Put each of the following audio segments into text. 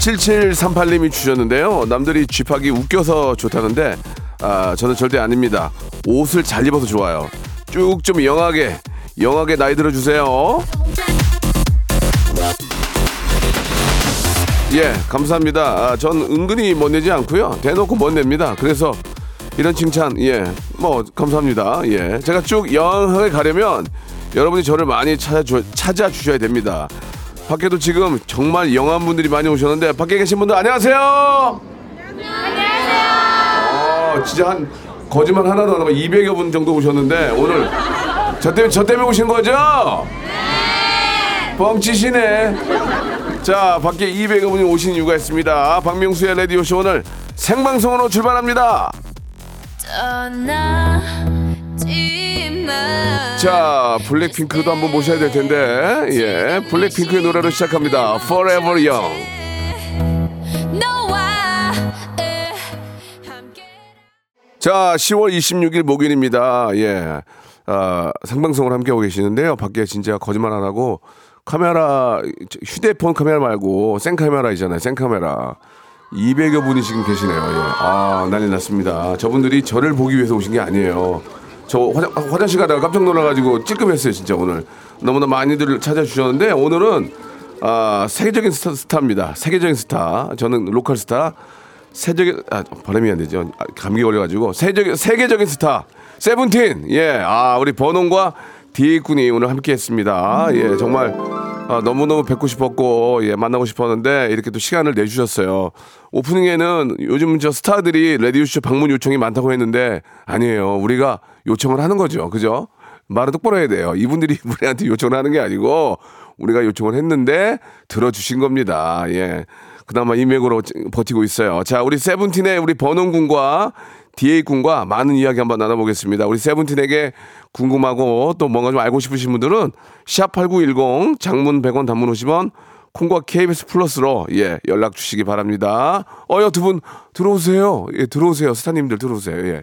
7738님이 주셨는데요. 남들이 쥐팍이 웃겨서 좋다는데 아, 저는 절대 아닙니다. 옷을 잘 입어서 좋아요. 쭉 좀 영하게 영하게 나이 들어 주세요. 예, 감사합니다. 아, 전 은근히 멋내지 않고요. 대놓고 멋냅니다. 그래서 이런 칭찬, 예, 뭐 감사합니다. 예, 제가 쭉 영하게 가려면 여러분이 저를 많이 찾아주, 찾아주셔야 됩니다. 밖에도 지금 정말 영한 분들이 많이 오셨는데 밖에 계신 분들 안녕하세요. 안녕하세요. 어, 진짜 한 거짓말 하나도 안 하고 200여 분 정도 오셨는데 오늘 저 때문에 저 때문에 오신 거죠? 네. 뻥치시네. 자, 밖에 200여 분이 오신 이유가 있습니다. 박명수의 라디오 쇼 오늘 생방송으로 출발합니다. 자, 블랙핑크도 한번 모셔야 될 텐데, 예, 블랙핑크의 노래로 시작합니다. Forever Young. 자, 10월 26일 목요일입니다. 예, 아, 생방송을 함께하고 계시는데요. 밖에 진짜 거짓말 안 하고 카메라, 휴대폰 카메라 말고 생카메라 있잖아요. 생카메라. 200여 분이 지금 계시네요. 예. 아, 난리 났습니다. 저분들이 저를 보기 위해서 오신 게 아니에요. 저 화장, 화장실 가다가 깜짝 놀라가지고 찔끔했어요, 진짜 오늘. 너무나 많이들 찾아주셨는데 오늘은 아, 세계적인 스타, 스타 입니다. 세계적인 스타. 저는 local 스타. 세적인 아 발음이 안 되죠. 아, 감기 걸려가지고 세적 세계적인 스타 세븐틴 yeah 우리 버논과 디에잇 군이 오늘 함께했습니다. 예 정말 아, 너무 너무 뵙고 싶었고 예 만나고 싶었는데 이렇게 또 시간을 내주셨어요. 오프닝에는 요즘 저 스타들이 레디오쇼 방문 요청이 많다고 했는데 아니에요. 우리가 요청을 하는 거죠. 그죠? 말을 똑바로 해야 돼요. 이분들이 우리한테 요청을 하는 게 아니고 우리가 요청을 했는데 들어주신 겁니다. 예. 그나마 인맥으로 버티고 있어요. 자, 우리 세븐틴의 우리 버논 군과 디에이 군과 많은 이야기 한번 나눠보겠습니다. 우리 세븐틴에게 궁금하고 또 뭔가 좀 알고 싶으신 분들은 샵8910 장문 100원 단문 50원 콩과 KBS 플러스로 예, 연락 주시기 바랍니다. 어여 두 분 들어오세요. 예, 들어오세요. 스타님들 들어오세요. 예.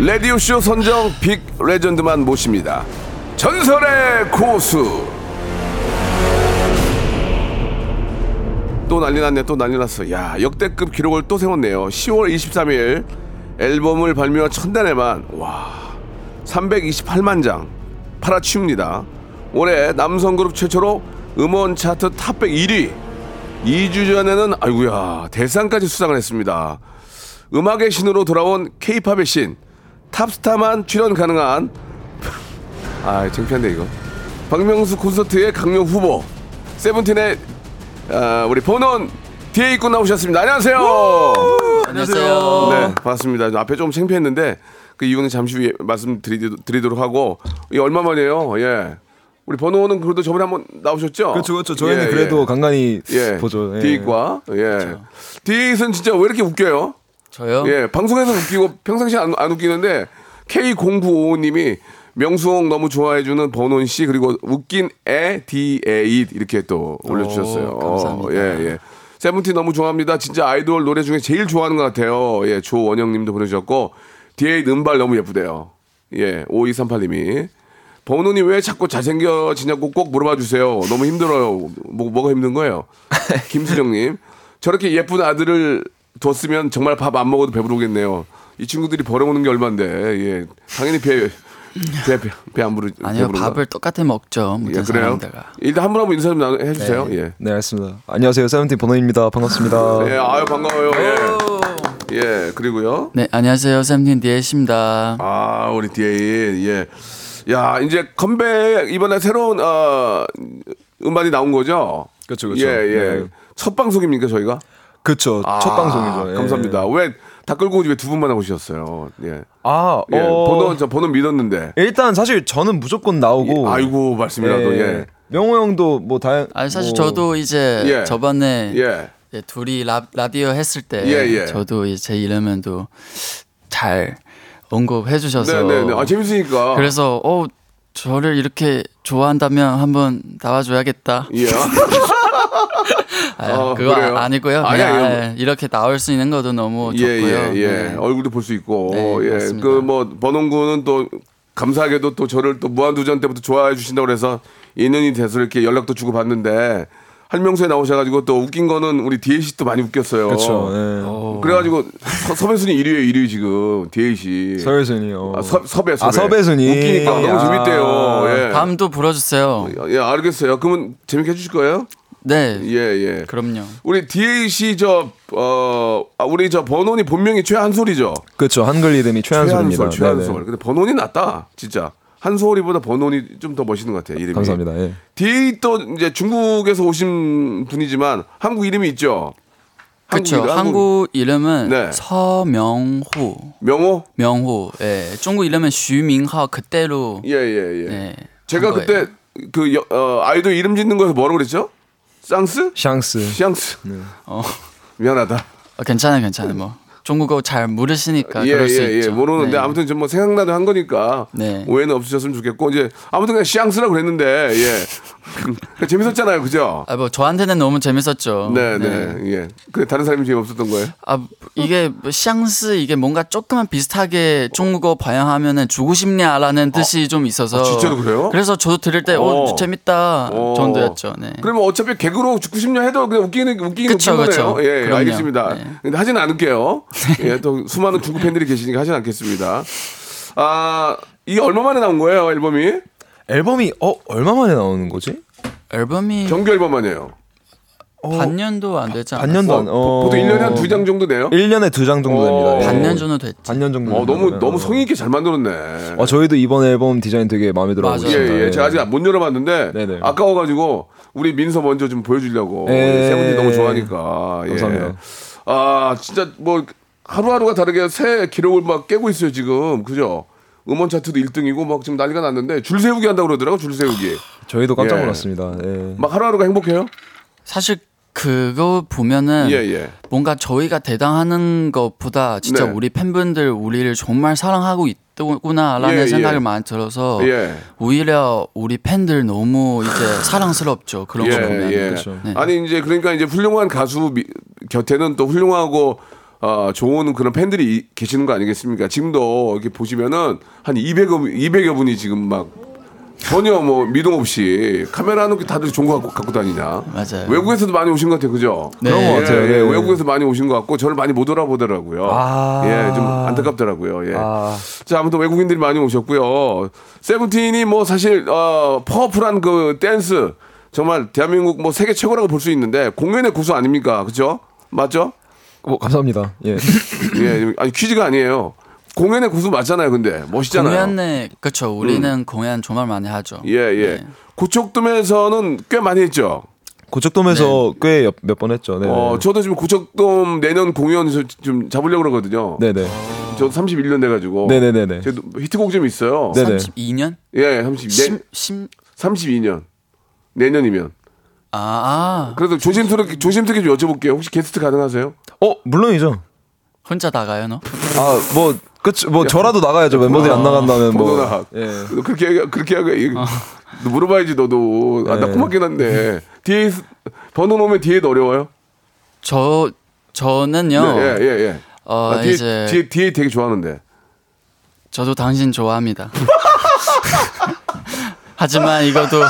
레디오쇼 선정 big legend만 모십니다. 전설의 고수. 또 난리 났네, 또 난리 났어. 야, 역대급 기록을 또 세웠네요. 10월 23일 앨범을 발매한 첫날에만, 와, 328만 장 팔아치웁니다. 올해 남성 그룹 최초로 음원 차트 top 100 1위. 2주 전에는, 아이구야, 대상까지 수상을 했습니다. 음악의 신으로 돌아온 케이팝의 신. 탑스타만 출연 가능한 아 창피한데 이거 박명수 콘서트의 강력 후보 세븐틴의 아, 우리 본원 뒤에 입고 나오셨습니다 안녕하세요 안녕하세요 네 반갑습니다 앞에 좀 창피했는데 그 이유는 잠시 후에 말씀드리도록 하고 이게 얼마 만이에요 예 우리 번호는 그래도 저번에 한번 나오셨죠? 그렇죠, 그렇죠. 저희는 예, 그래도 예. 간간히 예. 보죠. 예. 디익과 예. 디에잇은 진짜 왜 이렇게 웃겨요? 저요? 예, 방송에서 웃기고 평상시 안, 안 웃기는데 K0955님이 명수옹 너무 좋아해주는 버논 씨 그리고 웃긴 애 디에잇 이렇게 또 올려주셨어요. 감사합니다. 예, 예. 세븐틴 너무 좋아합니다. 진짜 아이돌 노래 중에 제일 좋아하는 것 같아요. 예, 조원영님도 보내주셨고 디에잇 은발 너무 예쁘대요. 예, 5238님이 버논 님 왜 자꾸 잘생겨지냐고 꼭 물어봐 주세요. 너무 힘들어요. 뭐, 뭐가 힘든 거예요? 김수정님. 저렇게 예쁜 아들을 뒀으면 정말 밥 안 먹어도 배부르겠네요. 이 친구들이 벌어오는 게 얼만데, 예. 당연히 배, 배 배안 부르 아니요 배부른가? 밥을 똑같이 먹죠. 예, 그래요. 사람들과. 일단 한 분 한분 인사 좀 나눠- 해주세요. 예. 네, 알겠습니다. 안녕하세요. 세븐틴 번호입니다. 반갑습니다. 예, 아유 반가워요. 예. 예, 그리고요. 네 안녕하세요 샘틴 디에십니다. 아, 우리 디에인. 예. 야, 이제 컴백 이번에 새로운 어 음반이 나온 거죠? 그쵸, 그쵸. 예, 예. 네. 첫 방송입니까, 저희가? 그쵸. 아, 첫 방송이죠. 예. 감사합니다. 왜다 끌고 오지 왜두 분만 나오셨어요? 예. 아, 예. 어, 번호 저 번호 믿었는데. 일단 사실 저는 무조건 나오고. 아이고, 말씀이라도 예. 명호 형도 뭐 다양. 아니 사실 뭐- 저도 이제 예. 저번에 예. 예, 둘이 라, 라디오 했을 때 예, 예. 저도 이제 제 이름은 또잘 언급해 주셔서 네, 네, 네. 아, 재밌으니까. 그래서 어 저를 이렇게 좋아한다면 한번 나와줘야겠다. 예. 아, 어, 그거 그래요? 아, 니고요 아니, 아니, 아, 이렇게 나올 수 있는 것도 너무 예, 좋고요. 예, 예. 네. 얼굴도 볼 수 있고. 네, 예. 그 뭐 번홍군은 또 감사하게도 또 저를 또 무한도전 때부터 좋아해 주신다고 그래서 인연이 돼서 이렇게 연락도 주고 받는데 할명수에 나오셔가지고 또 웃긴 거는 우리 디에이 또 많이 웃겼어요. 그쵸. 예. 그래가지고 서, 섭외 순위 1위에요, 1위 지금 디에이 씨. 서울순이요. 아, 섭, 섭외, 섭외. 아, 섭외 순위. 웃기니까 너무 아. 재밌대요. 예. 다음도 불러주세요. 예, 알겠어요. 그러면 재밌게 해주실 거예요? 네, 예, 예. 그럼요. 우리 디에이 씨 저, 어, 아, 우리 저 번원이 본명이 최한솔이죠? 그쵸. 한글 이름이 최한솔입니다. 최한솔, 최한솔. 네네. 근데 번원이 낫다, 진짜. 한소월이보다 번온이 좀 더 멋있는 것 같아요. 이름이. 감사합니다. 예. 뒤에 또 이제 중국에서 오신 분이지만 한국 이름이 있죠. 그렇죠. 한국, 한국, 이름은 네. 서명호. 명호? 명호. 예. 중국 이름은 슈밍하 그대로. 예, 예, 예. 예 제가 그때 그 여, 어, 아이돌 이름 짓는 거에서 뭐라고 그랬죠? 쌍스? 샹스. 샹스. 네. 어. 미안하다. 어, 괜찮아, 괜찮아. 뭐. 중국어 잘 모르시니까 예, 그럴 수 예, 예. 있죠. 모르는데 네. 아무튼 좀뭐 생각나도 한 거니까 네. 오해는 없으셨으면 좋겠고 이제 아무튼 그냥 샹스라고 그랬는데 예. 재밌었잖아요. 그죠? 아, 뭐 저한테는 너무 재밌었죠. 네, 네. 예. 근데 다른 사람이 재미없었던 거예요? 아 이게 뭐 샹스 이게 뭔가 조금만 비슷하게 중국어 발음하면은 주고 싶냐라는 뜻이 좀 있어서 아, 진짜로 그래요? 그래서 저도 들을 때 어. 어, 재밌다 어. 정도였죠. 네. 그러면 어차피 개그로 죽고 싶냐 해도 그냥 웃기는 웃기긴 그쵸, 웃긴 그쵸. 거네요. 예, 예. 알겠습니다. 네. 근데 하진 않을게요. 예, 또 수많은 중국 팬들이 계시니까 하진 않겠습니다. 아, 이게 얼마 만에 나온 거예요, 앨범이? 앨범이 어 얼마 만에 나오는 거지? 앨범이 정규 앨범 아니에요. 반년도 안 되지 않았어요? 반년도 안. 어, 보통 1년에 한 두 장 정도 돼요? 1년에 두 장 정도 됩니다. 어. 예. 반년 정도 됐지. 반년 정도. 어, 너무. 너무 성의 있게 잘 만들었네. 어, 저희도 이번 앨범 디자인 되게 마음에 들어 하고 맞아요. 예, 있습니다. 예. 제가 아직 못 열어봤는데 네네. 아까워 가지고 우리 민서 먼저 좀 보여 주려고 예. 세븐틴 너무 좋아하니까. 예. 감사합니다. 아 진짜 뭐 하루하루가 다르게 새 기록을 막 깨고 있어요 지금 그죠? 음원 차트도 1등이고 막 지금 난리가 났는데 줄 세우기 한다고 그러더라고 줄 세우기. 저희도 깜짝 예. 놀랐습니다. 예. 막 하루하루가 행복해요? 사실 그거 보면은 예, 예. 뭔가 저희가 대단하는 것보다 진짜 네. 우리 팬분들 우리를 정말 사랑하고 있구나라는 예, 예. 생각을 많이 들어서 예. 오히려 우리 팬들 너무 이제 사랑스럽죠 그런 거 보면. 그렇죠. 네. 아니 이제 그러니까 이제 훌륭한 가수 미- 곁에는 또 훌륭하고 어, 좋은 그런 팬들이 이- 계시는 거 아니겠습니까? 지금도 이렇게 보시면은 한 200여 200여 분이 지금 막 전혀 뭐 미동 없이 카메라는 다들 좋은 거 갖고, 갖고 다니냐. 맞아요. 외국에서도 많이 오신 것 같아요, 그죠? 네. 그런 것 같아요. 예, 네. 외국에서 많이 오신 것 같고 저를 많이 못 알아보더라고요. 아. 예, 좀 안타깝더라고요. 예. 아. 자, 아무튼 외국인들이 많이 오셨고요. 세븐틴이 뭐 사실 어, 파워풀한 그 댄스 정말 대한민국 뭐 세계 최고라고 볼 수 있는데 공연의 고수 아닙니까? 그죠? 맞죠? 어, 감사합니다. 예. 예, 아니 퀴즈가 아니에요. 공연의 고수 맞잖아요, 근데 멋있잖아요. 공연에 그렇죠. 우리는 공연 정말 많이 하죠. 예, 예. 네. 고척돔에서는 꽤 많이 했죠. 고척돔에서 꽤몇 번 했죠. 네. 어, 저도 지금 고척돔 내년 공연 좀 잡으려고 그러거든요. 네 네. 저 31년 돼 가지고. 네 네네네. 저도 히트곡 좀 있어요. 네 네. 32년? 예, 30, 내, 심, 심, 32년. 내년이면. 아, 아, 그래도 조심스럽게, 조심스럽게 좀 여쭤볼게요. 혹시 게스트 가능하세요? 어, 물론이죠. 혼자 나가요, 너? 아, 뭐, 그치, 뭐, 저라도 나가야죠. 멤버들이 안 나간다면 뭐. 번호나. 예. 너 그렇게, 하기- 그렇게 하기, 너 물어봐야지, 너도. 아, 나 네. 고맙긴 한데. 뒤에, 있- 번호 놓으면 뒤에도 어려워요? 저, 저는요. 네, 예, 예, 예. 어, 아, 뒤에, 이제 뒤에, 뒤에 되게 좋아하는데. 저도 당신 좋아합니다. 하지만 이것도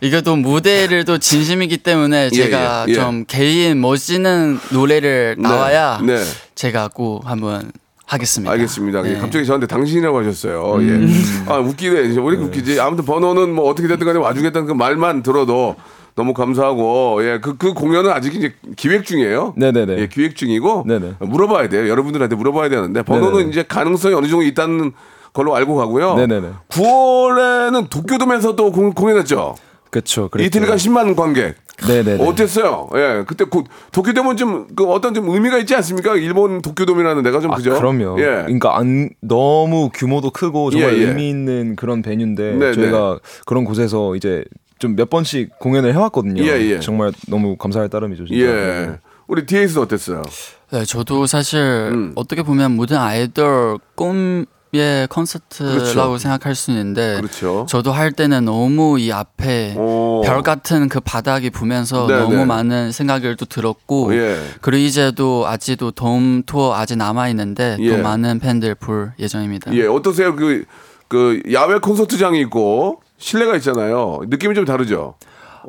이것도 무대를 또 진심이기 때문에 제가 예, 예. 좀 개인 멋지는 노래를 나와야 네. 제가 꼭 한번 하겠습니다. 알겠습니다. 네. 갑자기 저한테 당신이라고 하셨어요. 예. 아, 웃기네. 왜 이렇게 웃기지? 아무튼 번호는 뭐 어떻게 됐든 간에 와주겠다는 그 말만 들어도 너무 감사하고, 예. 그, 그 공연은 아직 이제 기획 중이에요. 네네네. 예, 기획 중이고. 네네. 물어봐야 돼요. 여러분들한테 물어봐야 되는데. 번호는 네네. 이제 가능성이 어느 정도 있다는 걸로 알고 가고요. 네네네. 9월에는 도쿄돔에서 또 공, 공연했죠. 그쵸. 이틀간 10만 관객. 네네네. 어땠어요? 예, 그때 그 도쿄돔은 좀 그 어떤 좀 의미가 있지 않습니까? 일본 도쿄돔이라는 데가 좀 아, 그죠? 그럼요. 예. 그러니까 안 너무 규모도 크고 정말 예, 예. 의미 있는 그런 베뉴인데 네, 저희가 그런 곳에서 이제 좀 몇 번씩 공연을 해왔거든요. 예, 예. 정말 너무 감사할 따름이죠. 진짜. 예. 우리 DAS는 어땠어요? 네, 저도 사실 음. 어떻게 보면 모든 아이돌 꿈 의 콘서트라고 그렇죠. 생각할 수 있는데 그렇죠. 저도 할 때는 너무 이 앞에 오. 별 같은 그 바닥이 보면서 네, 너무 네. 많은 생각을 또 들었고 예. 그리고 이제도 아직도 돔 투어 아직 남아 있는데 예. 또 많은 팬들 볼 예정입니다. 예, 어떠세요? 그, 그 야외 콘서트장이 있고 실내가 있잖아요. 느낌이 좀 다르죠?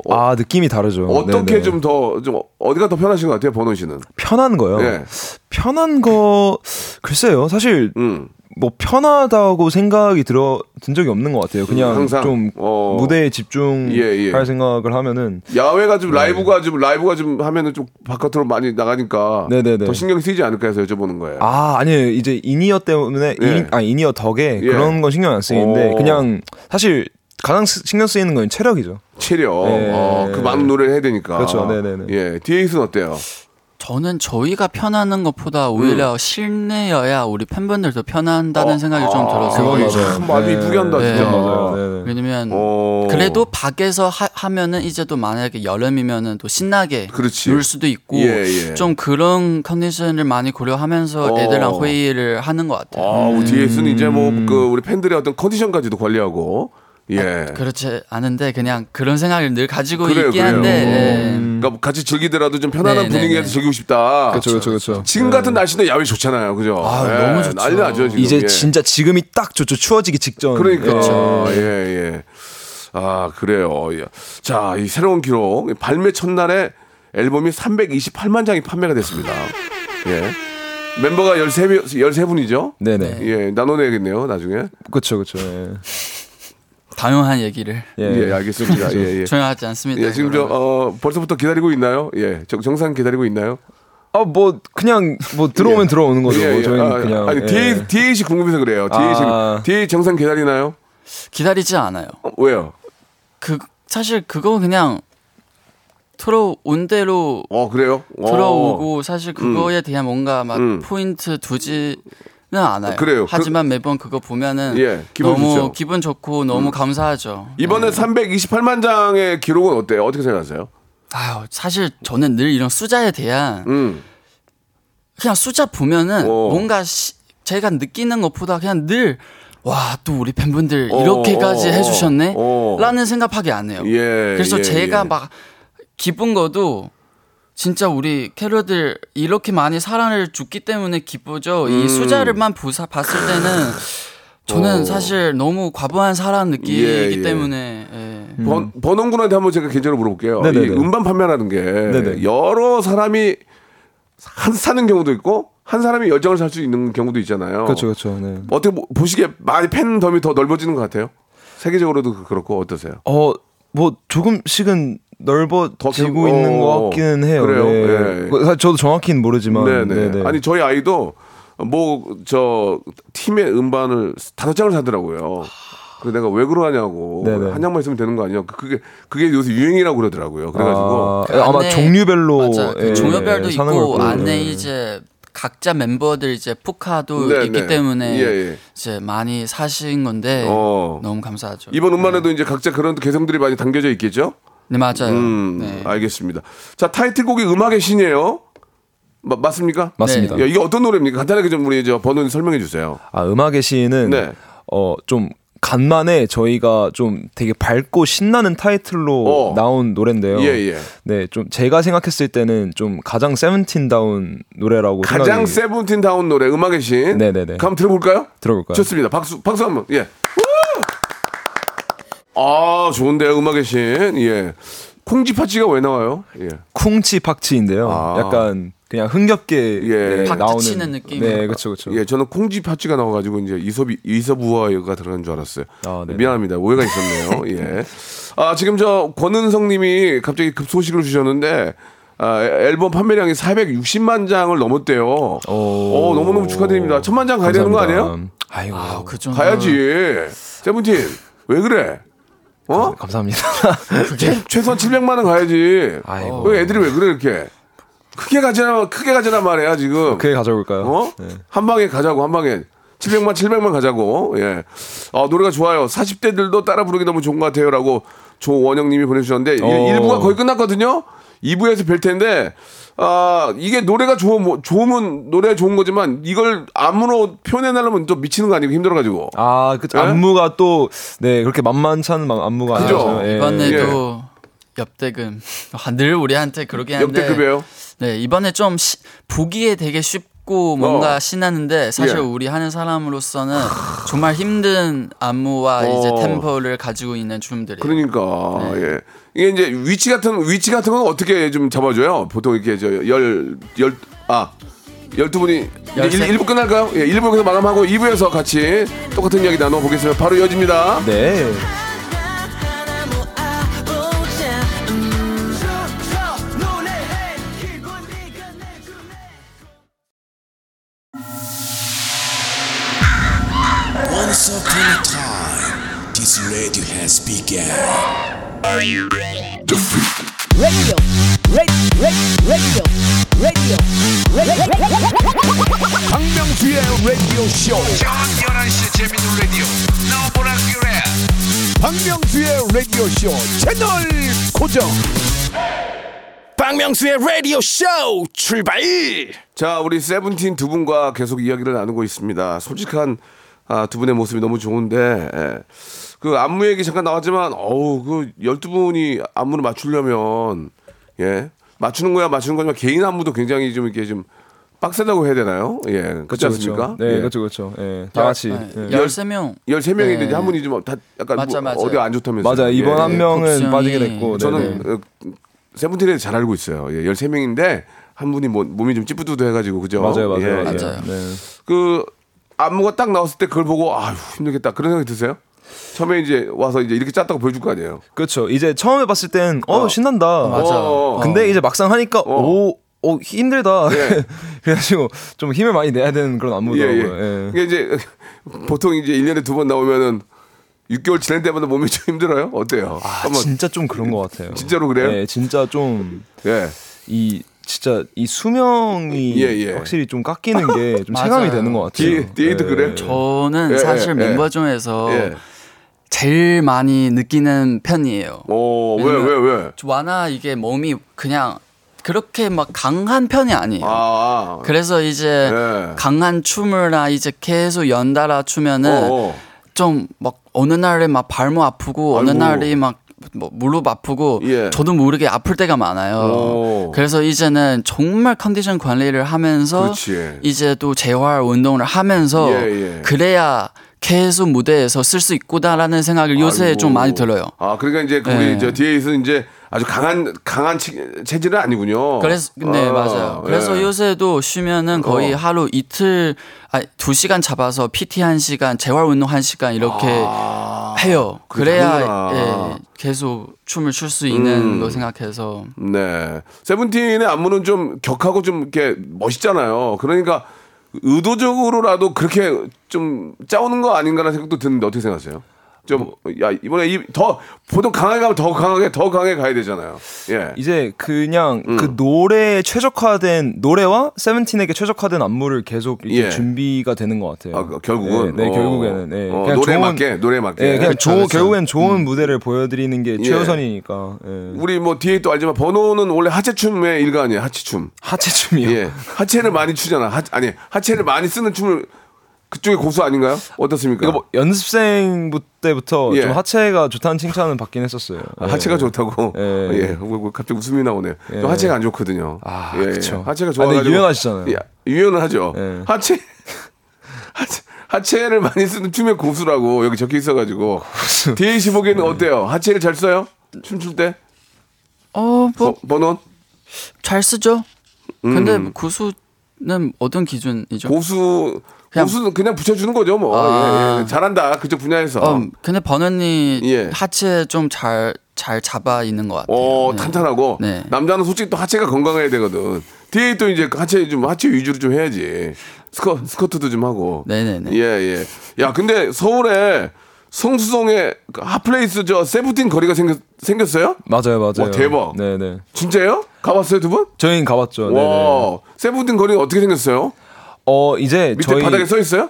아 느낌이 다르죠. 어떻게 네네. 좀 더, 좀 어디가 더 편하신 것 같아요, 버논 씨는? 편한 거요? 예. 편한 거 글쎄요. 사실 음. 뭐 편하다고 생각이 들어 든 적이 없는 것 같아요. 그냥 항상, 좀 어. 무대에 집중할 예, 예. 생각을 하면은 야외가 좀 라이브가 좀 라이브가 좀 하면은 좀 바깥으로 많이 나가니까 네네네. 더 신경이 쓰이지 않을까 해서 여쭤보는 거예요. 아 아니에요 이제 in-ear 때문에 예. 인, 아 in-ear 덕에 예. 그런 건 신경 안 쓰이는데 오. 그냥 사실 가장 쓰- 신경 쓰이는 건 체력이죠. 체력. 예. 어, 그 많은 노래를 해야 되니까. 그렇죠. 네네네. 예. DAS는 어때요? 저는 저희가 편하는 것보다 오히려 음. 실내여야 우리 팬분들도 편한다는 생각이 좀 들어서 그건. 참 네. 이쁘게 한다, 네. 진짜. 맞아요. 네네. 왜냐면 어. 그래도 밖에서 하, 면은 이제 또 만약에 여름이면은 또 신나게 그렇지. 놀 수도 있고 예, 예. 좀 그런 컨디션을 많이 고려하면서 어. 애들랑 회의를 하는 것 같아요. 아, 우리 DAS는 이제 뭐 그 우리 팬들의 어떤 컨디션까지도 관리하고. 예. 그렇지 않은데 그냥 그런 생각을 늘 가지고 그래요, 있긴 그래요. 한데 예. 그러니까 같이 즐기더라도 좀 편안한 네, 네, 분위기에서 네. 즐기고 싶다. 그렇죠, 그렇죠, 그렇죠. 지금 같은 날씨는 야외 좋잖아요, 그죠? 아, 예, 너무 좋죠. 난리 나죠 지금. 이제 예. 진짜 지금이 딱 좋죠. 추워지기 직전. 그러니까 예. 예 예. 아 그래요. 예. 자, 이 새로운 기록 발매 첫날에 앨범이 328만 장이 판매가 됐습니다. 예. 멤버가 13, 13분이죠? 네네. 예, 나눠내야겠네요, 나중에. 그렇죠, 그렇죠. 예. 당연한 얘기를 예, 알겠습니다. 예, 예. 조용하지 않습니다. 예, 지금 저. 어, 벌써부터 기다리고 있나요? 예, 정, 정상 기다리고 있나요? 아뭐 그냥 뭐 들어오면 들어오는 거죠. 뭐 저희는 아, 그냥 아니, 예. DA, DAC 궁금해서 그래요. DAC, 아. DA 정상 기다리나요? 기다리지 않아요. 어, 왜요? 그 사실 그거 그냥 들어온 대로 어, 그래요? 어. 들어오고 사실 그거에 대한 뭔가 막 음. 포인트 두지는 않아요. 그래요. 그- 하지만 매번 그거 보면은 예, 기분 너무 좋죠. 음. 기분 좋고 너무 감사하죠. 이번에 네. 328만 장의 기록은 어때요? 어떻게 생각하세요? 아유 사실 저는 늘 이런 숫자에 대한 음. 그냥 숫자 보면은 어. 뭔가 시- 제가 느끼는 것보다 그냥 늘 와 또 우리 팬분들 어, 이렇게까지 어, 해주셨네 어. 라는 생각밖에 안 해요. 예. 그래서 예, 제가 예. 막 기쁜 것도 진짜 우리 캐럿들 이렇게 많이 사랑을 줬기 때문에 기쁘죠. 이 숫자를만 보사 봤을 때는 저는 음. 어. 사실 너무 과부한 사랑 느끼기 예, 예. 때문에 예. 번, 번원군한테 한번 제가 개인적으로 물어볼게요. 네네네. 이 음반 판매라는 게 네네. 여러 사람이 한, 사는 경우도 있고 한 사람이 열정을 살 수 있는 경우도 있잖아요. 그렇죠, 그렇죠. 네. 어떻게 보- 보시기에 많이 팬덤이 더 넓어지는 것 같아요? 세계적으로도 그렇고 어떠세요? 어, 뭐 조금씩은 넓어지고 더- 있는 어, 것 같기는 해요. 그래요? 네. 예. 뭐 사실 저도 정확히는 모르지만. 네네. 네네. 아니 저희 아이도 뭐 저 팀의 음반을 다섯 장을 사더라고요. 그 내가 왜 그러냐고 네네. 한 장만 있으면 되는 거 아니야? 그게 그게 요새 유행이라고 그러더라고요. 그래가지고 아, 아마 안에- 종류별로 맞아. 그 예, 종류별도 사는 있고. 안에 네. 이제 각자 멤버들 이제 포카도 네, 있기 네. 때문에 예, 예. 이제 많이 사신 건데 어. 너무 감사하죠. 이번 음반에도 이제 각자 그런 개성들이 많이 담겨져 있겠죠? 네 맞아요. 음, 네. 알겠습니다. 자 타이틀곡이 음악의 신이에요. 마- 맞습니까? 맞습니다. 네. 야, 이게 어떤 노래입니까? 간단하게 좀 우리 저 번호님 설명해 주세요. 아 음악의 시는 네. 어 좀 간만에 저희가 좀 되게 밝고 신나는 타이틀로 어. 나온 노래인데요. 예, 예. 네, 좀 제가 생각했을 때는 좀 가장 세븐틴다운 노래라고 가장 생각이 세븐틴 다운 노래 음악의 신. 네 네 네. 한번 들어볼까요? 들어볼까요? 좋습니다. 박수 박수 한번. 예. 아 좋은데요 음악의 신. 예. 콩쥐 파치가 왜 나와요? 예. 쿵치 팍치인데요. 아. 약간 그냥 흥겹게 예. 네, 나오는 치는 느낌. 네, 그렇죠, 그렇죠. 예, 저는 콩쥐 팥쥐가 나와가지고 이제 이섭이 이섭우화가 들어간 줄 알았어요. 아, 네네. 미안합니다. 오해가 있었네요. 예. 아 지금 저 권은성님이 갑자기 급 소식을 주셨는데 아, 앨범 판매량이 460만 장을 넘었대요. 오, 너무 너무 축하드립니다. 천만 장 가야 되는 거 아니에요? 감사합니다. 아이고, 아, 그 정도. 가야지. 세븐틴 왜 그래? 어? 감사합니다. 최, 최소한 700만 원 가야지. 아이고. 왜 애들이 왜 그래 이렇게? 크게 가지나 크게 가지나 말이야 지금. 그게 가져올까요? 어? 네. 한 방에 가자고 한 방에 700만 700만 가자고 예. 아 노래가 좋아요. 40대들도 따라 부르기 너무 좋은 것 같아요라고 조원영 님이 보내 주셨는데 어. 1부가 거의 끝났거든요. 2부에서 뵐 텐데 아 이게 노래가 좋으면 뭐, 좋으면 노래 좋은 거지만 이걸 안무로 표현해내려면 또 미치는 거 아니고 힘들어가지고 아, 그 예? 안무가 또 네, 그렇게 만만치 않은 만- 안무가 그죠? 아니죠. 예. 이번에도 엽대금 아, 늘 우리한테 그러긴 하는데 역대급이에요. 네 이번에 좀 시- 보기에 되게 쉽 고 뭔가 어. 신나는데 사실 예. 우리 하는 사람으로서는 정말 힘든 안무와 이제 어. 템포를 가지고 있는 춤들이 그러니까 네. 예. 이게 이제 위치 같은 위치 같은 건 어떻게 좀 잡아줘요? 보통 이렇게 저열열아 열두 분이 열세. 1부 끝날까요? 예, 1부에서 마감하고 2부에서 같이 똑같은 이야기 나눠 보겠습니다. 바로 이어집니다. 네. Radio has begun. radio, radio, radio, radio, radio. 박명수의 라디오 쇼. 저녁 11시 재밌는 라디오. 너보라 그래. 박명수의 라디오 쇼 채널 고정. 박명수의 라디오 쇼 출발. 자, 우리 세븐틴 두 분과 계속 이야기를 나누고 있습니다. 솔직한 아, 두 분의 모습이 너무 좋은데 예. 그 안무 얘기 잠깐 나왔지만 어우 그 열두 분이 안무를 맞추려면 예 맞추는 거야 맞추는 거지만 개인 안무도 굉장히 좀 이렇게 좀 빡세다고 해야 되나요? 예 그렇지 그렇죠, 않습니까? 그렇죠. 네, 예. 그렇죠, 그렇죠. 예, 다 같이. 네, 예. 13명 13명인데 네. 한 분이 좀 다 약간 맞아, 뭐 맞아. 어디가 안 좋다면서요. 맞아, 이번 예. 한 명은 곡성이- 빠지게 됐고. 저는 네네. 어, 세븐틴에 잘 알고 있어요. 예, 13명인데 한 분이 뭐, 몸이 좀 찌뿌드드 해가지고 그죠? 맞아요, 맞아요, 예, 맞아요. 예. 맞아요. 네. 그 안무가 딱 나왔을 때 그걸 보고 아휴 힘들겠다 그런 생각이 드세요? 처음에 이제 와서 이제 이렇게 짰다고 보여줄 거 아니에요. 그렇죠. 이제 처음에 봤을 땐 어, 신난다. 맞아. 어. 근데 이제 막상 하니까 오, 오 힘들다. 예. 그래가지고 좀 힘을 많이 내야 되는 그런 예, 안무더라고요. 예. 예. 이게 이제 보통 이제 1년에 두 번 나오면은 6개월 지날 때마다 몸이 좀 힘들어요? 어때요? 아, 한번 진짜 좀 그런 것 같아요. 진짜로 그래요? 네, 진짜 좀이 예. 진짜 이 수명이 예, 예. 확실히 좀 깎이는 게 좀. 체감이 되는 것 같아요. 뒤- 뒤에도 예. 그래? 저는 예, 사실 예, 멤버 중에서 예. 제일 많이 느끼는 편이에요. 오, 왜, 왜, 왜? 와나 이게 몸이 그냥 그렇게 막 강한 편이 아니에요. 아, 그래서 이제 예. 강한 춤을나 이제 계속 연달아 추면은 어, 어. 좀막 어느 날에 막 발목 아프고 어느 아이고. 날이 막 뭐 무릎 아프고 예. 저도 모르게 아플 때가 많아요. 오. 그래서 이제는 정말 컨디션 관리를 하면서 그렇지. 이제 또 재활 운동을 하면서 예, 예. 그래야 계속 무대에서 쓸 수 있구나라는 생각을 요새 아이고. 좀 많이 들어요. 아, 그러니까 이제 그 네. 우리 저 뒤에 있는 이제 아주 강한 강한 체, 체질은 아니군요. 그래서 네 아, 맞아요. 그래서 예. 요새도 쉬면은 거의 어. 하루 이틀 아두 시간 잡아서 PT 한 시간, 재활 운동 한 시간 이렇게 해요. 그게 그래야. 예, 계속 춤을 출 수 있는 음. 거 생각해서 네. 세븐틴의 안무는 좀 격하고 좀 이렇게 멋있잖아요. 그러니까 의도적으로라도 그렇게 좀 짜오는 거 아닌가라는 생각도 드는데 어떻게 생각하세요? 좀, 야, 이번에 이, 더, 보통 강하게 가면 더 강하게, 더 강하게 가야 되잖아요. 예. 이제 그냥 음. 그 노래에 최적화된 노래와 세븐틴에게 최적화된 안무를 계속 이렇게 예. 준비가 되는 것 같아요. 아, 그 결국은? 네, 네, 어. 결국에는 네. 어, 노래에 맞게, 노래에 맞게. 네, 그냥 조. 결국엔 좋은 무대를 보여드리는 게 예. 최우선이니까. 예. 우리 뭐 뒤에 또 알지만 번호는 원래 하체춤의 일관이에요. 하체춤. 하체춤이요. 예. 하체를 많이 추잖아. 하, 아니, 하체를 많이 쓰는 춤을 그쪽에 고수 아닌가요? 어떻습니까? 이거 뭐 연습생 때부터 예. 좀 하체가 좋다는 칭찬은 받긴 했었어요. 아, 예. 하체가 좋다고. 예. 예. 뭐, 뭐 갑자기 웃음이 나오네요. 예. 저 하체가 안 좋거든요. 아, 예, 예. 그쵸. 하체가 아, 좋아가지고. 근데 유연하시잖아요. 예, 유연은 하죠. 예. 하체, 하체, 하체를 많이 쓰는 춤의 고수라고 여기 적혀 있어가지고. 디에이 씨 보기에는 네. 어때요? 하체를 잘 써요? 춤출 때? 어 뭐 번- 번원? 잘 쓰죠. 근데 고수는 어떤 기준이죠? 고수 그냥- 고수는 그냥 붙여주는 거죠 뭐 아. 예, 예. 잘한다 그쪽 분야에서 어, 근데 번언니 예. 하체 좀 잘 잘 잡아 있는 것 같아요. 어 네. 탄탄하고 네. 남자는 솔직히 또 하체가 건강해야 되거든 뒤에 또 이제 하체 좀 하체 위주로 좀 해야지 스커 스커트도 좀 하고 네네네. 예예 야 근데 서울에 성수동에 그 hot place 저 세븐틴 거리가 생겼 생겼어요 맞아요, 맞아요. 와, 대박. 네네. 진짜요 가봤어요 두 분? 저희는 가봤죠. 네네. 와 세븐틴 거리가 어떻게 생겼어요? 어 이제 밑에 저희 바닥에 써 있어요?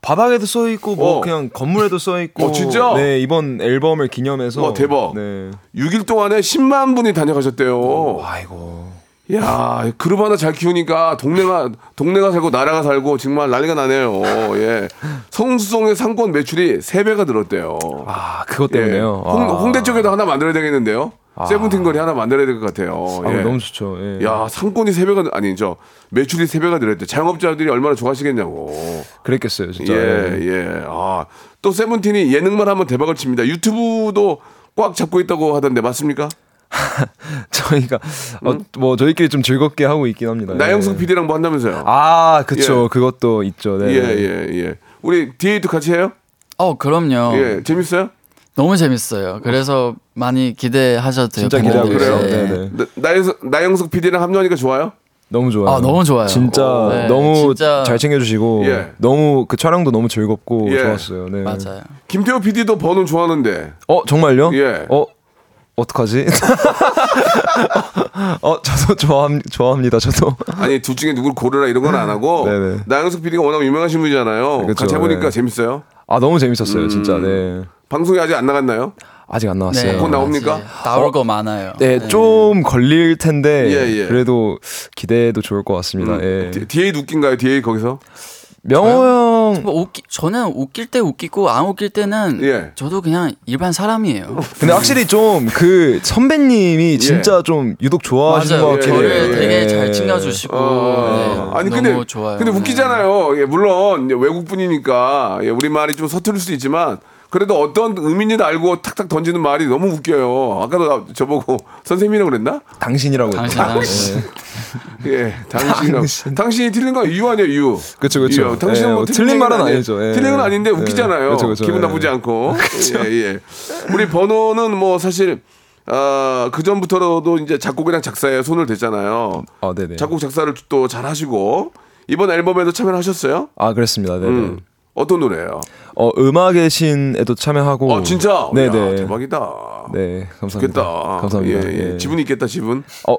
바닥에도 써 있고 뭐 어. 그냥 건물에도 써 있고. 어, 진짜? 네 이번 앨범을 기념해서. 와, 대박. 네. 6일 동안에 10만 분이 다녀가셨대요. 아이고. 야, 그룹 하나 잘 키우니까 동네가 동네가 살고 나라가 살고 정말 난리가 나네요. 예. 성수동의 상권 매출이 3 배가 늘었대요. 아 그것 예. 때문에요. 홍, 아. 홍대 쪽에도 하나 만들어야 되겠는데요. 세븐틴 거리 하나 만들어야 될 것 같아요. 아, 예. 너무 좋죠. 예. 야, 상권이 3배가 아니 저 매출이 3배가 늘었대. 자영업자들이 얼마나 좋아하시겠냐고. 그랬겠어요, 진짜. 예, 예. 예. 아, 또 세븐틴이 예능만 하면 대박을 칩니다. 유튜브도 꽉 잡고 있다고 하던데 맞습니까? 저희가 어, 뭐 저희끼리 좀 즐겁게 하고 있긴 합니다. 나영석 예. PD랑 뭐 한다면서요? 아, 그쵸. 예. 그것도 있죠. 네. 예, 예, 예. 우리 디에이트 같이 해요? 어 그럼요. 예, 재밌어요? 너무 재밌어요. 그래서 많이 기대하셔도 돼요. 진짜 기대하고. 그래요? 예. 네, 네. 나, 나영석, 나영석 PD랑 합류하니까 좋아요? 너무 좋아요. 아, 너무 좋아요. 진짜 네, 너무 진짜- 잘 챙겨주시고 예. 너무 그 촬영도 너무 즐겁고 예. 좋았어요. 네. 맞아요. 김태호 PD도 번호 좋아하는데. 어 정말요? 예. 어 어떡하지? 어 저도 좋아합, 좋아합니다. 저도. 아니, 둘 중에 누굴 고르라 이런 건 안 하고. 네네. 나영석 PD가 워낙 유명하신 분이잖아요. 그쵸, 같이 해보니까 네. 재밌어요. 아 너무 재밌었어요, 음. 진짜. 네. 방송이 아직 안 나갔나요? 아직 안 나왔어요. 곧 나옵니까? 나올 거 많아요. 네, 좀 걸릴 텐데 예, 예. 그래도 기대도 좋을 것 같습니다. 예. 디- 디에이 웃긴가요? 디에이 거기서? 명호 형 뭐 웃기, 저는 웃길 때 웃기고 안 웃길 때는 예. 저도 그냥 일반 사람이에요. 근데 확실히 좀 그 선배님이 진짜 좀 유독 좋아하시는 것 맞아요. 같긴 저를 해요. 되게 예. 잘 챙겨주시고 어, 네, 아니 근데 좋아요. 근데 웃기잖아요. 예, 물론 이제 외국 분이니까 예, 우리 말이 좀 서투를 수도 있지만 그래도 어떤 의미인지도 알고 탁탁 던지는 말이 너무 웃겨요. 아까도 나- 저보고 선생님이라고 그랬나? 당신이라고 당신, 했죠. 당신. 예, 당신이라고. 당신이 틀린 거유 아니에요, 유. 그쵸, 그쵸. 유. 당신은 예, 뭐뭐 틀린 말은 아니죠. 예. 틀린 건 아닌데 웃기잖아요. 예, 그쵸, 그쵸. 기분 예. 나쁘지 않고. 예, 예. 우리 번호는 뭐 사실 아, 그 전부터도 이제 작곡이랑 작사에 손을 댔잖아요. 아, 네네. 작곡 작사를 또 잘 하시고 이번 앨범에도 참여를 하셨어요? 아 그랬습니다. 네네. 음. 어떤 노래예요? 어 음악의 신에도 참여하고. 어 진짜? 네네. 야, 대박이다. 네, 감사합니다. 좋겠다. 감사합니다. 예, 예. 지분이 있겠다 지분. 어.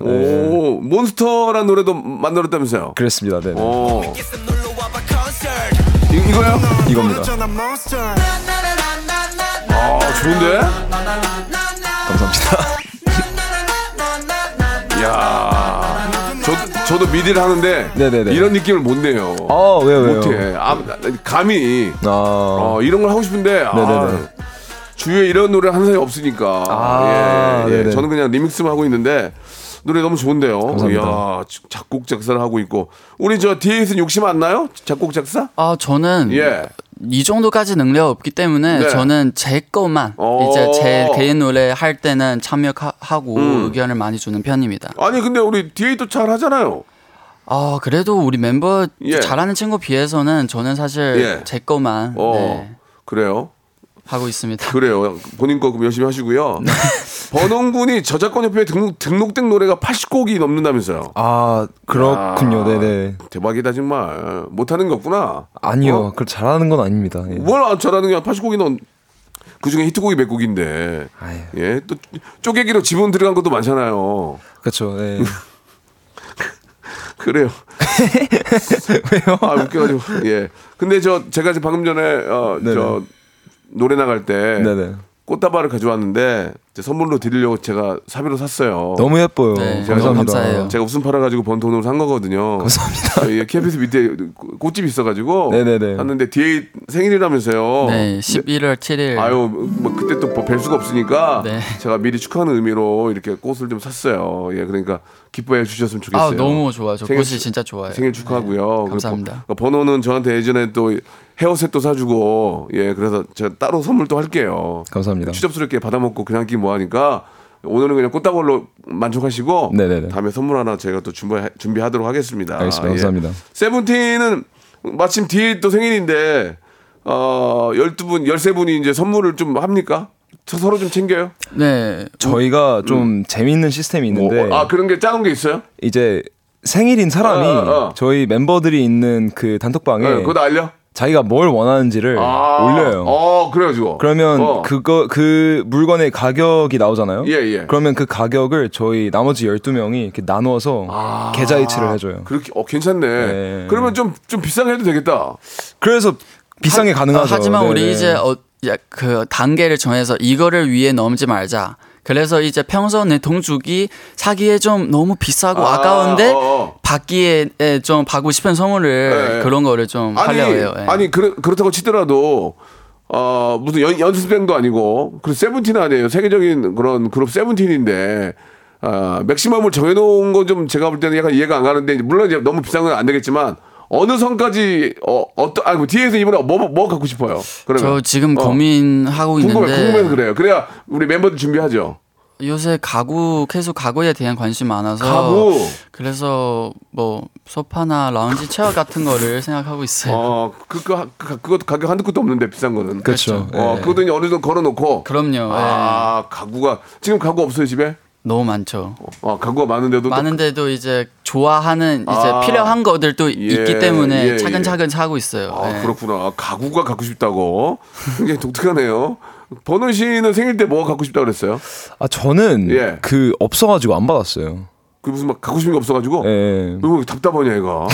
네. 오 몬스터란 노래도 만들었다면서요? 그랬습니다. 네네. 오. 이, 이거요? 이겁니다. 아 좋은데? 감사합니다. 야, 저 저도 미디를 하는데 네네네. 이런 느낌을 못 내요. 아, 왜요, 왜요? 못해. 아, 감이 아, 어, 이런 걸 하고 싶은데 아. 주위에 이런 노래 하는 사람이 없으니까 아, 예, 예. 네네. 저는 그냥 리믹스만 하고 있는데 노래 너무 좋은데요. 감사합니다. 이야, 작곡 작사를 하고 있고 우리 저 디에이스는 욕심 안 나요? 작곡 작사? 아 저는 예. 이 정도까지 능력 없기 때문에 네. 저는 제 것만 오. 이제 제 개인 노래 할 때는 참여하고 음. 의견을 많이 주는 편입니다. 아니 근데 우리 디에이도 잘 하잖아요. 아 그래도 우리 멤버 예. 잘하는 친구 비해서는 저는 사실 예. 제 것만 어 네, 그래요. 하고 있습니다. 그래요. 본인 거 그럼 열심히 하시고요. 네. 번홍군이 저작권 협회에 등록, 등록된 노래가 80곡이 넘는다면서요. 아 그렇군요. 아, 네네. 대박이다 정말. 못하는 게 없구나. 아니요, 어? 그 잘하는 건 아닙니다. 예. 뭘 잘하는 게 80곡이 넘. 그 중에 히트곡이 몇 곡인데. 아유. 예, 또 쪼개기로 지분 들어간 것도 많잖아요. 그렇죠. 네. 그래요. 왜요? 아 웃겨가지고. 예. 근데 저 제가 이제 방금 전에 어, 네네. 저 노래 나갈 때 네네. 꽃다발을 가져왔는데 선물로 드리려고 제가 사비로 샀어요. 너무 예뻐요. 네, 감사합니다. 너무 감사해요. 제가 웃음 팔아가지고 번 돈으로 산 거거든요. 감사합니다. 저희 KBS 밑에 꽃집 있어가지고 네네네. 샀는데 뒤에 생일이라면서요. 네, 11월 7일. 아유 뭐 그때 또 뵐 수가 없으니까 네. 제가 미리 축하하는 의미로 이렇게 꽃을 좀 샀어요. 예, 그러니까 기뻐해 주셨으면 좋겠어요. 아 너무 좋아요. 저 생일 꽃이 축- 진짜 좋아요. 생일 축하하고요. 네, 감사합니다. 그 번- 번호는 저한테 예전에 또 헤어셋도 사주고 예 그래서 제가 따로 선물 또 할게요. 감사합니다. 추접스럽게 받아먹고 그냥 끼 뭐하니까 오늘은 그냥 꽃다발로 만족하시고 네네네. 다음에 선물 하나 제가 또 준비 준비하도록 하겠습니다. 알겠습니다. 예. 감사합니다. 세븐틴은 마침 뒤에 또 생일인데 어 12분, 13분이 이제 선물을 좀 합니까? 저 서로 좀 챙겨요? 네. 저희가 좀 재밌는 시스템이 있는데 뭐, 아, 그런 게 작은 게 있어요? 이제 생일인 사람이 어, 어, 어. 저희 멤버들이 있는 그 단톡방에 네, 그거 알려? 자기가 뭘 원하는지를 아, 올려요. 어, 그래가지고. 그러면 어. 그거 그 물건의 가격이 나오잖아요. 예, 예. 그러면 그 가격을 저희 나머지 12명이 이렇게 나누어서 계좌 이체를 해줘요. 그렇게, 어, 괜찮네. 네. 그러면 좀, 좀 비싸게 해도 되겠다. 그래서 비싼 게 가능하죠. 아, 하지만 우리 네네. 이제 어, 야, 그 단계를 정해서 이거를 위해 넘지 말자. 그래서 이제 평소 내 동죽이 사기에 좀 너무 비싸고 아, 아, 까운데 어, 어. 받기에 에, 좀 받고 싶은 선물을 네. 그런 거를 좀 아니, 하려고 해요. 예. 아니, 그렇, 그렇다고 치더라도, 어, 무슨 연, 연습생도 아니고, 그 세븐틴 아니에요. 세계적인 그런 그룹 세븐틴인데, 아, 맥시멈을 정해놓은 건 좀 제가 볼 때는 약간 이해가 안 가는데, 물론 이제 너무 비싼 건 안 되겠지만, 어느 선까지, 어, 어떤, 아니, 뭐 뒤에서 이번에 뭐, 뭐, 뭐 갖고 싶어요? 그러면. 저 지금 어. 고민하고 궁금해, 있는데 궁금해서 그래요. 그래야 우리 멤버들 준비하죠. 요새 가구 계속 가구에 대한 관심 많아서 가구. 그래서 뭐 소파나 라운지 체어 같은 거를 생각하고 있어요. 어, 그, 그, 그, 그것도 가격 한두 푼도 없는데 비싼 거는. 그렇죠. 어, 예. 그것도 이제 어느 정도 걸어 놓고. 그럼요. 예. 아, 가구가, 지금 가구 없어요, 집에? 너무 많죠. 어, 가구가 많은데도. 또 많은데도 이제 좋아하는 이제 아. 필요한 것들도 있기 때문에 예, 차근차근 사고 있어요. 아, 예. 그렇구나. 가구가 갖고 싶다고. 굉장히 독특하네요. 버논 씨는 생일 때 뭐가 갖고 싶다고 그랬어요? 아 저는 예. 그 없어가지고 안 받았어요. 그 무슨 막 갖고 싶은 게 없어가지고. 예. 이거 답답하냐, 얘가.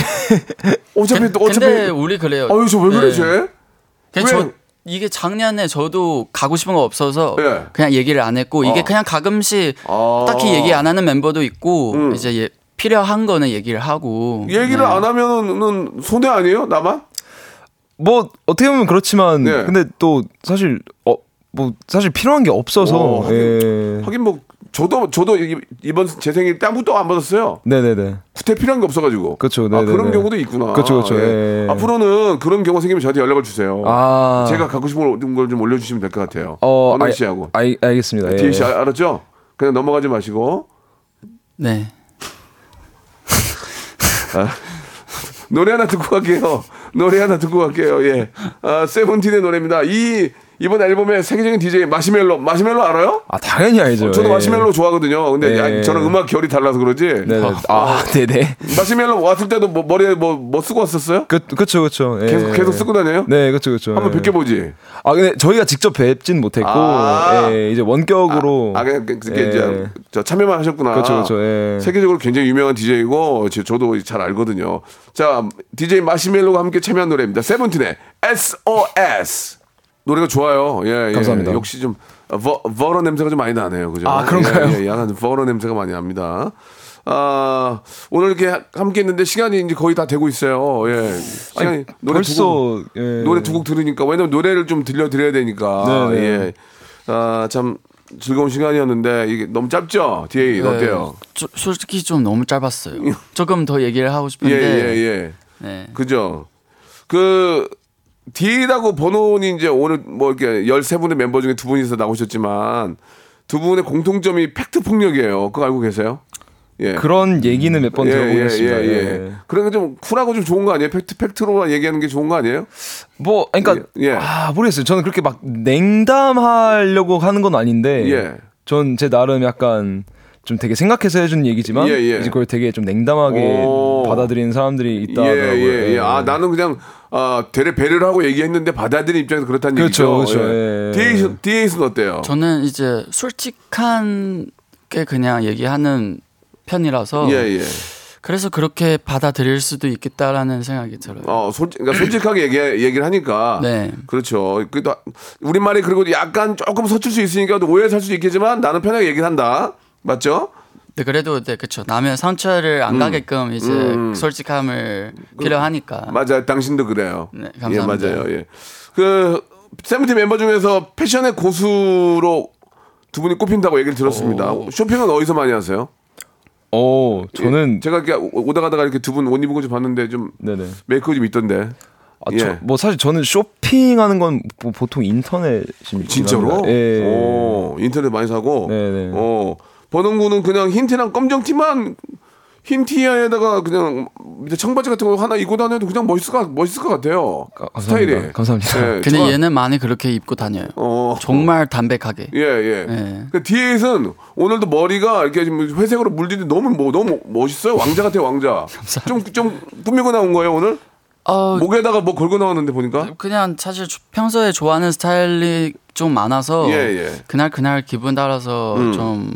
어차피, 또 어차피. 근데 우리 그래요. 아유, 저왜 그래, 예. 쟤? 왜? 저 이게 작년에 저도 가고 싶은 거 없어서 예. 그냥 얘기를 안 했고 이게 어. 그냥 가끔씩 아. 딱히 얘기 안 하는 멤버도 있고 음. 이제 예, 필요한 거는 얘기를 하고 얘기를 네. 안 하면은 손해 아니에요? 나만? 뭐 어떻게 보면 그렇지만 네. 근데 또 사실 어 뭐 사실 필요한 게 없어서 어, 하긴, 예. 하긴 뭐, 저도, 저도 이- 이번 제 생일 때 아무것도 안 받았어요. 네네네. 구태 필요한 게 없어가지고. 그쵸, 아, 네네네. 그런 경우도 있구나. 그쵸, 그쵸, 예. 예. 앞으로는 그런 경우 생기면 저한테 연락을 주세요. 아 제가 갖고 싶은 걸 좀 올려주시면 될 것 같아요. 어 알- 씨하고. 알, 알겠습니다. 예. 디에 씨 알- 알았죠? 그냥 넘어가지 마시고. 네. 노래 하나 듣고 갈게요. 노래 하나 듣고 갈게요. 예. 아, 세븐틴의 노래입니다. 이, 이번 앨범의 세계적인 DJ 마시멜로. 마시멜로 알아요? 아 당연히 알죠. 저도 예. 마시멜로 좋아하거든요. 근데 예. 아니, 저는 음악 결이 달라서 그러지. 네네. 아 네네. 마시멜로 왔을 때도 뭐 머리에 뭐, 뭐 쓰고 왔었어요? 그 그쵸 그쵸. 예. 계속, 계속 쓰고 다녀요? 네 그쵸 그쵸. 한번 예. 뵙게 보지. 아 근데 저희가 직접 뵙진 못했고 아. 예, 이제 원격으로. 아, 그냥, 그- 그게 예. 이제 저 참여만 하셨구나. 그쵸. 예. 세계적으로 굉장히 유명한 DJ이고 저도 잘 알거든요. 자, DJ 마시멜로가 함께 참여한 노래입니다. 세븐틴의 SOS. 노래가 좋아요. 예, 예. 감사합니다. 역시 좀 버, 버러 냄새가 좀 많이 나네요. 그죠? 아, 그런가요? 예, 예, 약간 버러 냄새가 많이 납니다. 아, 오늘 이렇게 함께 했는데 시간이 이제 거의 다 되고 있어요. 예. 시간이 노래 두 곡, 벌써 예. 노래 두 곡 들으니까 왜냐면 노래를 좀 들려 드려야 되니까. 네, 네. 예. 아, 참 즐거운 시간이었는데 이게 너무 짧죠? 디에잇 네. 어때요? 저- 솔직히 좀 너무 짧았어요. 조금 더 얘기를 하고 예, 싶은데 예, 예. 네. 그죠? 그 디에잇하고 버논은 이제 오늘 뭐 이렇게 13분의 멤버 중에 두 분이서 나오셨지만 두 분의 공통점이 팩트 폭력이에요. 그거 알고 계세요? 예. 그런 얘기는 몇 번 들어보긴 했습니다. 예, 예. 예. 그러니까 좀 쿨하고 좀 좋은 거 아니에요? 팩트 팩트로만 얘기하는 게 좋은 거 아니에요? 뭐 그러니까 예, 예. 아 모르겠어요. 저는 그렇게 막 냉담하려고 하는 건 아닌데 예. 전제 나름 약간 좀 되게 생각해서 해주는 얘기지만 예, 예. 이제 그걸 되게 좀 냉담하게 오. 받아들이는 사람들이 있다 예. 예, 예. 아, 나는 그냥 아, 대래 배려를 하고 얘기했는데 받아들인 입장에서 그렇다는 그렇죠, 얘기죠. 그렇죠. 예. DA, DA에서는 어때요? 저는 이제 솔직한 게 그냥 얘기하는 편이라서 예, 예. 그래서 그렇게 받아들일 수도 있겠다라는 생각이 들어요. 어, 솔직, 그러니까 솔직하게 얘기, 얘기를 하니까. 네. 그렇죠. 그래도 우리말이 그리고 약간 조금 서툴 수 있으니까 오해 살 수도 있겠지만 나는 편하게 얘기를 한다. 맞죠? 네, 그래도 네, 그렇죠. 남의 상처를 음. 안 가게끔 이제 솔직함을 필요하니까. 맞아요. 당신도 그래요. 네, 감사합니다. 예, 맞아요. 예. 그 세븐틴 멤버 중에서 패션의 고수로 두 분이 꼽힌다고 얘기를 들었습니다. 쇼핑은 어디서 많이 하세요? 어 저는 제가 이렇게 오- 오다 가다가 이렇게 두 분 옷 입은 거 좀 봤는데 좀 네네. 메이크업 좀 있던데. 아, 예. 저, 뭐 사실 저는 쇼핑하는 건 보- 보통 인터넷입니다. 진짜로? 예. 오, 인터넷 많이 사고. 네네. 어, 버논군은 그냥 흰 티랑 검정 티만 흰 티에다가 그냥 밑에 청바지 같은 거 하나 입고 다녀도 그냥 멋있을 것, 멋있을 것 같아요. 가- 감사합니다. 스타일이. 감사합니다. 예, 근데 저- 얘는 많이 그렇게 입고 다녀요. 어. 정말 담백하게. 예, 예. 예. 그 디에잇은 오늘도 머리가 이렇게 좀 회색으로 물리는데 너무 뭐 너무 멋있어요. 왕자 같아요, 왕자. 좀 좀 꾸미고 나온 거예요, 오늘? 어, 목에다가 뭐 걸고 나왔는데 보니까. 그냥 사실 주- 평소에 좋아하는 스타일이 좀 많아서 예, 예. 그날 그날 기분 따라서 음. 좀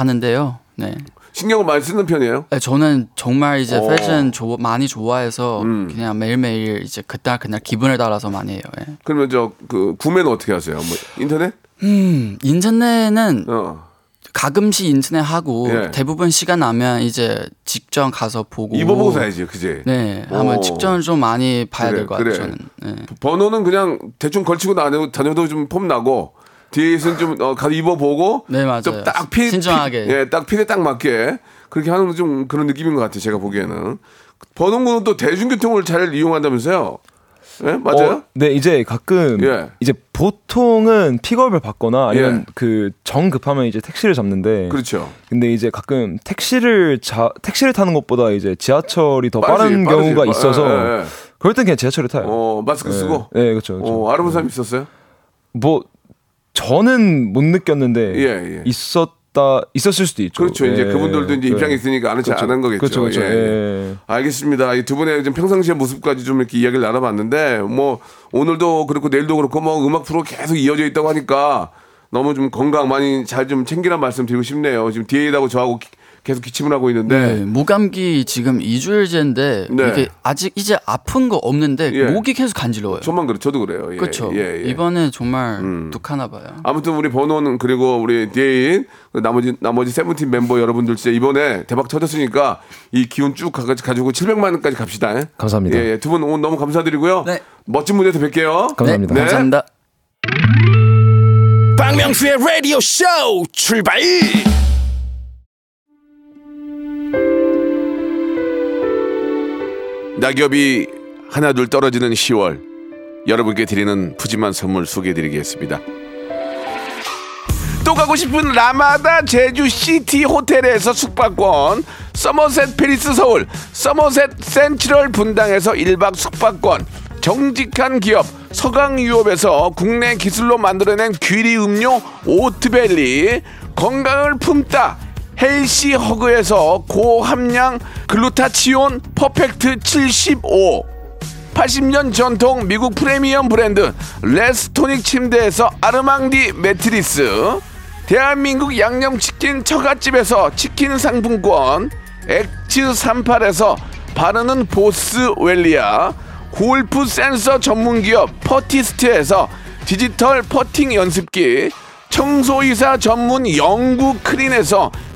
하는데요. 네. 신경을 많이 쓰는 편이에요. 네, 저는 정말 이제 어. 패션 조- 많이 좋아해서 음. 그냥 매일매일 이제 그날 그날 기분을 따라서 많이 해요. 예. 그러면 저 그 구매는 어떻게 하세요? 뭐 인터넷? 음, 인터넷은 어. 가끔씩 인터넷 하고 예. 대부분 시간 나면 이제 직접 가서 보고 입어보고 사야지, 그지? 네, 오. 한번 직전을 좀 많이 봐야 그래, 될것 같아요. 그래. 저는. 네. 번호는 그냥 대충 걸치고 다녀도 좀 폼 나고 뒤에서는 좀 어, 가서 입어보고 네, 맞아요. 좀딱 피, 신중하게. 피, 예, 딱 필에 딱 맞게 그렇게 하는 좀 그런 느낌인 것 같아요. 제가 보기에는 번호군은 또 대중교통을 잘 이용한다면서요? 예, 맞아요? 어, 네, 이제 가끔 예. 이제 보통은 픽업을 받거나 아니면 예. 그정 급하면 이제 택시를 잡는데 그렇죠. 근데 이제 가끔 택시를 자 택시를 타는 것보다 이제 지하철이 더 빠르지, 빠른 빠르지. 경우가 빠- 있어서 예, 예. 그럴 땐 그냥 지하철을 타요. 어, 마스크 예. 쓰고. 네, 그렇죠. 그렇죠. 어, 알아본 사람 있었어요? 뭐 저는 못 느꼈는데 예, 예. 있었다 있었을 수도 있죠. 그렇죠. 이제 예. 그분들도 이제 네. 입장이 있으니까 아는 척 안한 거겠죠. 그렇죠, 그렇죠. 예, 예. 예. 알겠습니다. 이 두 분의 좀 평상시의 모습까지 좀 이렇게 이야기를 나눠봤는데 뭐 오늘도 그렇고 내일도 그렇고 뭐 음악 프로 계속 이어져 있다고 하니까 너무 좀 건강 많이 잘 좀 챙기란 말씀 드리고 싶네요. 지금 디에이하고 저하고 기- 계속 기침을 하고 있는데 네, 무감기 지금 2주일째인데 네. 이게 아직 이제 아픈 거 없는데 예. 목이 계속 간지러워요. 저만 그래 저도 그래요. 예, 그렇죠. 예, 예. 이번에 정말 독하나 봐요. 아무튼 우리 번호는 그리고 우리 디에인 나머지 나머지 세븐틴 멤버 여러분들 진짜 이번에 대박 터졌으니까 이 기운 쭉 가- 가지고 700만 원까지 갑시다. 예? 감사합니다. 예, 두 분 오늘 너무 감사드리고요. 네. 멋진 무대에서 뵐게요. 감사합니다. 네, 네. 감사합니다. 박명수의 라디오 쇼 출발 낙엽이 하나둘 떨어지는 10월 여러분께 드리는 푸짐한 선물 소개해드리겠습니다. 또 가고 싶은 라마다 제주 시티 호텔에서 숙박권, 서머셋 페리스 서울, 서머셋 센트럴 분당에서 1박 숙박권, 정직한 기업 서강유업에서 국내 기술로 만들어낸 귀리 음료 오트벨리, 건강을 품다 헬시 허그에서 고함량 글루타치온 퍼펙트 75 80년 전통 미국 프리미엄 브랜드 레스토닉 침대에서 아르망디 매트리스. 대한민국 양념치킨 처갓집에서 치킨 상품권. 엑츠 38에서 바르는 보스웰리아. 골프 센서 전문기업 퍼티스트에서 디지털 퍼팅 연습기. 청소이사 전문 영구 크린에서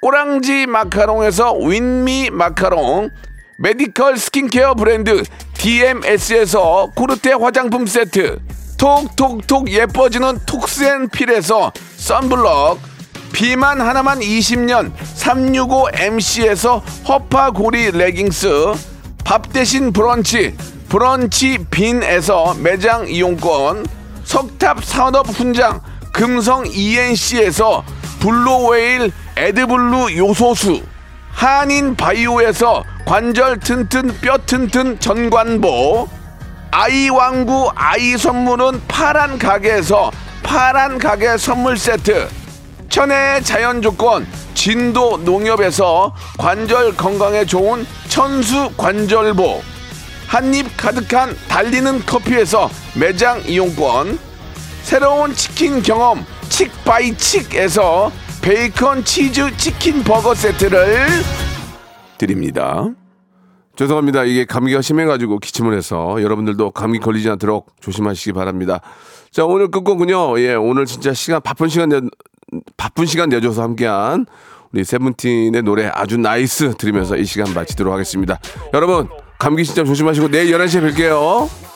꼬랑지 마카롱에서 윈미 마카롱 medical skincare 브랜드 DMS에서 코르테 화장품 세트 톡톡톡 예뻐지는 톡스앤필에서 썬블럭 비만 하나만 20년 365MC에서 허파고리 레깅스 밥 대신 브런치 브런치 빈에서 매장 이용권 석탑 산업 훈장 금성 ENC에서 블루웨일 에드블루 요소수 한인 바이오에서 관절 튼튼 뼈 튼튼 전관보 아이 왕구 아이 선물은 파란 가게에서 파란 가게 선물 세트 천혜의 자연 조건 진도 농협에서 관절 건강에 좋은 천수 관절보 한입 가득한 달리는 커피에서 매장 이용권 새로운 치킨 경험 칙바이칙에서 베이컨 치즈 치킨 버거 세트를 드립니다. 죄송합니다. 이게 감기가 심해가지고 기침을 해서 여러분들도 감기 걸리지 않도록 조심하시기 바랍니다. 자, 오늘 끝곡은요. 예, 오늘 진짜 시간, 바쁜 시간, 내, 바쁜 시간 내줘서 함께한 우리 세븐틴의 노래 아주 NICE 들으면서 이 시간 마치도록 하겠습니다. 여러분, 감기 진짜 조심하시고 내일 11시에 뵐게요.